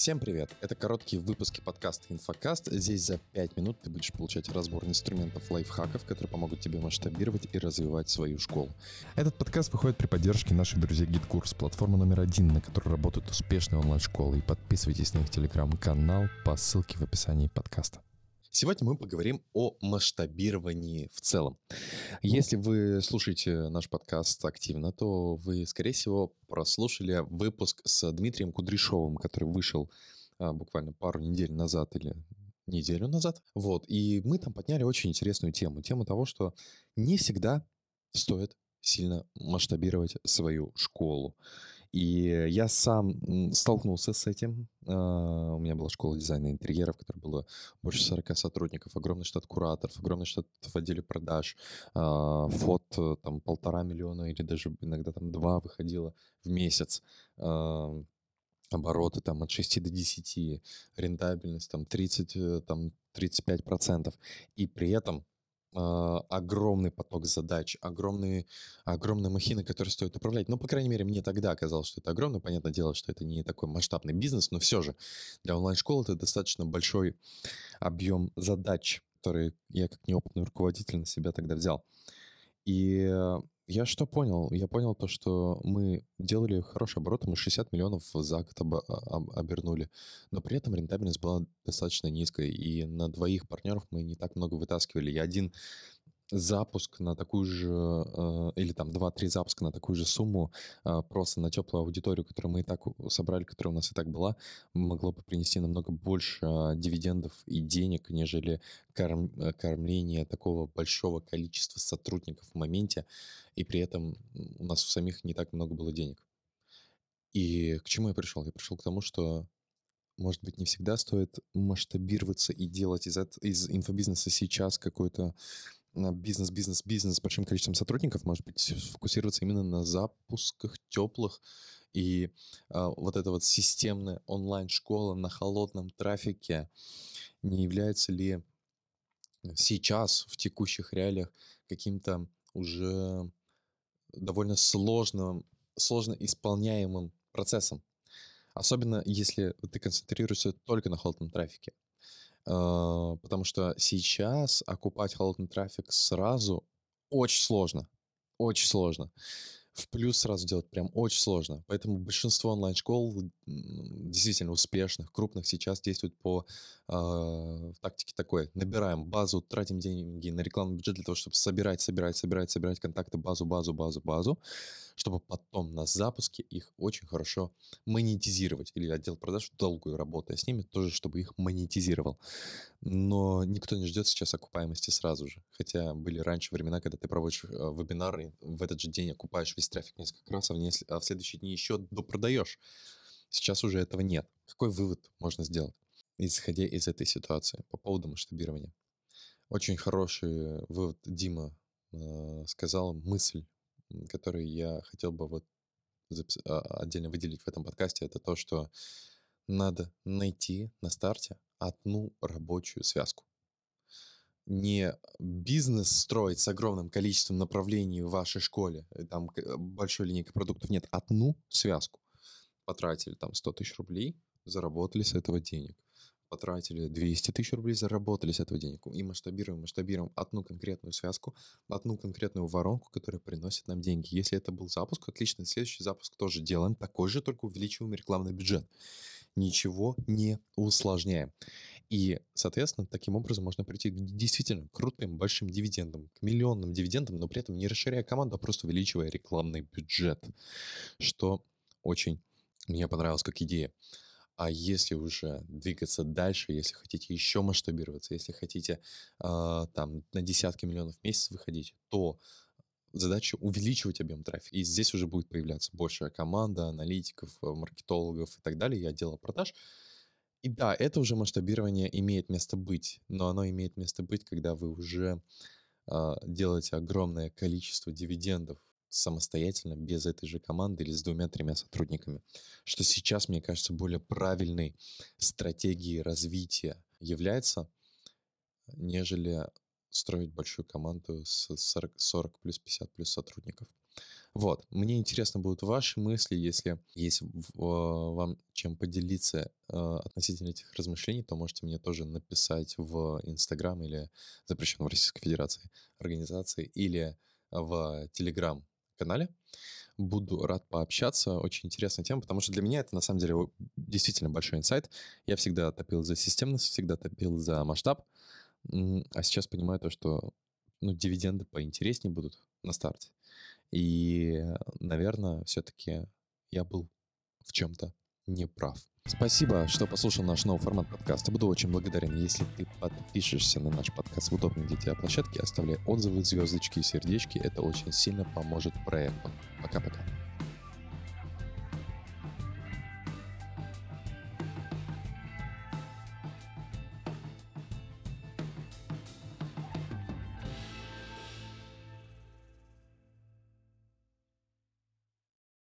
Всем привет! Это короткие выпуски подкаста «Инфокаст». Здесь за 5 минут ты будешь получать разбор инструментов, лайфхаков, которые помогут тебе масштабировать и развивать свою школу. Этот подкаст выходит при поддержке наших друзей GitKurs, платформа номер один, на которой работают успешные онлайн-школы. И подписывайтесь на их телеграм-канал по ссылке в описании подкаста. Сегодня мы поговорим о масштабировании в целом. Если вы слушаете наш подкаст активно, то вы, скорее всего, прослушали выпуск с Дмитрием Кудряшовым, который вышел а, буквально пару недель назад или неделю назад. Вот, и мы там подняли очень интересную тему. Тему того, что не всегда стоит сильно масштабировать свою школу. И я сам столкнулся с этим. А, у меня была школа дизайна интерьеров, в которой было больше 40 сотрудников, огромный штат кураторов, огромный штат в отделе продаж, а, фот там полтора миллиона или даже иногда там два выходило в месяц а, обороты там от 6 до 10, рентабельность там 30, э, там 35 процентов. И при этом огромный поток задач, огромные, огромные махины, которые стоит управлять. Ну, по крайней мере, мне тогда казалось, что это огромно. Понятное дело, что это не такой масштабный бизнес, но все же для онлайн-школы это достаточно большой объем задач, которые я как неопытный руководитель на себя тогда взял. И я что понял? Я понял то, что мы делали хороший оборот, мы 60 миллионов за год об, об, обернули, но при этом рентабельность была достаточно низкой, и на двоих партнеров мы не так много вытаскивали. Я один запуск на такую же, э, или там 2-3 запуска на такую же сумму, э, просто на теплую аудиторию, которую мы и так собрали, которая у нас и так была, могло бы принести намного больше э, дивидендов и денег, нежели корм, кормление такого большого количества сотрудников в моменте, и при этом у нас у самих не так много было денег. И к чему я пришел? Я пришел к тому, что может быть, не всегда стоит масштабироваться и делать из, из инфобизнеса сейчас какой-то бизнес, бизнес, бизнес с большим количеством сотрудников, может быть, фокусироваться именно на запусках теплых и э, вот эта вот системная онлайн-школа на холодном трафике не является ли сейчас в текущих реалиях каким-то уже довольно сложным, сложно исполняемым процессом. Особенно если ты концентрируешься только на холодном трафике. А, потому что сейчас окупать холодный трафик сразу очень сложно. Очень сложно в плюс сразу делать прям очень сложно. Поэтому большинство онлайн-школ действительно успешных, крупных сейчас действуют по э, тактике такой. Набираем базу, тратим деньги на рекламный бюджет для того, чтобы собирать, собирать, собирать, собирать контакты, базу, базу, базу, базу, чтобы потом на запуске их очень хорошо монетизировать. Или отдел продаж долгую работая с ними, тоже чтобы их монетизировал. Но никто не ждет сейчас окупаемости сразу же. Хотя были раньше времена, когда ты проводишь э, вебинар и в этот же день окупаешь весь трафик несколько раз, а в, нес- а в следующие дни еще допродаешь. Сейчас уже этого нет. Какой вывод можно сделать, исходя из этой ситуации по поводу масштабирования? Очень хороший вывод Дима э, сказал, мысль, которую я хотел бы вот запис- а, отдельно выделить в этом подкасте, это то, что надо найти на старте одну рабочую связку не бизнес строить с огромным количеством направлений в вашей школе, э, там э, большой линейкой продуктов, нет, одну связку. Потратили там 100 тысяч рублей, заработали с этого денег. Потратили 200 тысяч рублей, заработали с этого денег. И масштабируем, масштабируем одну конкретную связку, одну конкретную воронку, которая приносит нам деньги. Если это был запуск, отлично, следующий запуск тоже делаем такой же, только увеличиваем рекламный бюджет. Ничего не усложняем. И, соответственно, таким образом можно прийти к действительно крутым большим дивидендам, к миллионным дивидендам, но при этом не расширяя команду, а просто увеличивая рекламный бюджет, что очень мне понравилось как идея. А если уже двигаться дальше, если хотите еще масштабироваться, если хотите э, там на десятки миллионов в месяц выходить, то задача увеличивать объем трафика. И здесь уже будет появляться большая команда аналитиков, маркетологов и так далее, и отдела продаж, и да, это уже масштабирование имеет место быть, но оно имеет место быть, когда вы уже э, делаете огромное количество дивидендов самостоятельно, без этой же команды или с двумя-тремя сотрудниками. Что сейчас, мне кажется, более правильной стратегией развития является, нежели строить большую команду с 40, 40 плюс 50 плюс сотрудников. Вот, мне интересно будут ваши мысли, если есть э, вам чем поделиться э, относительно этих размышлений, то можете мне тоже написать в Инстаграм или запрещенной в Российской Федерации организации или в Телеграм-канале. Буду рад пообщаться. Очень интересная тема, потому что для меня это на самом деле действительно большой инсайт. Я всегда топил за системность, всегда топил за масштаб, а сейчас понимаю то, что ну, дивиденды поинтереснее будут на старте. И, наверное, все-таки я был в чем-то неправ. Спасибо, что послушал наш новый формат подкаста. Буду очень благодарен, если ты подпишешься на наш подкаст в удобной для тебя площадке, оставляй отзывы, звездочки и сердечки. Это очень сильно поможет проекту. Пока-пока.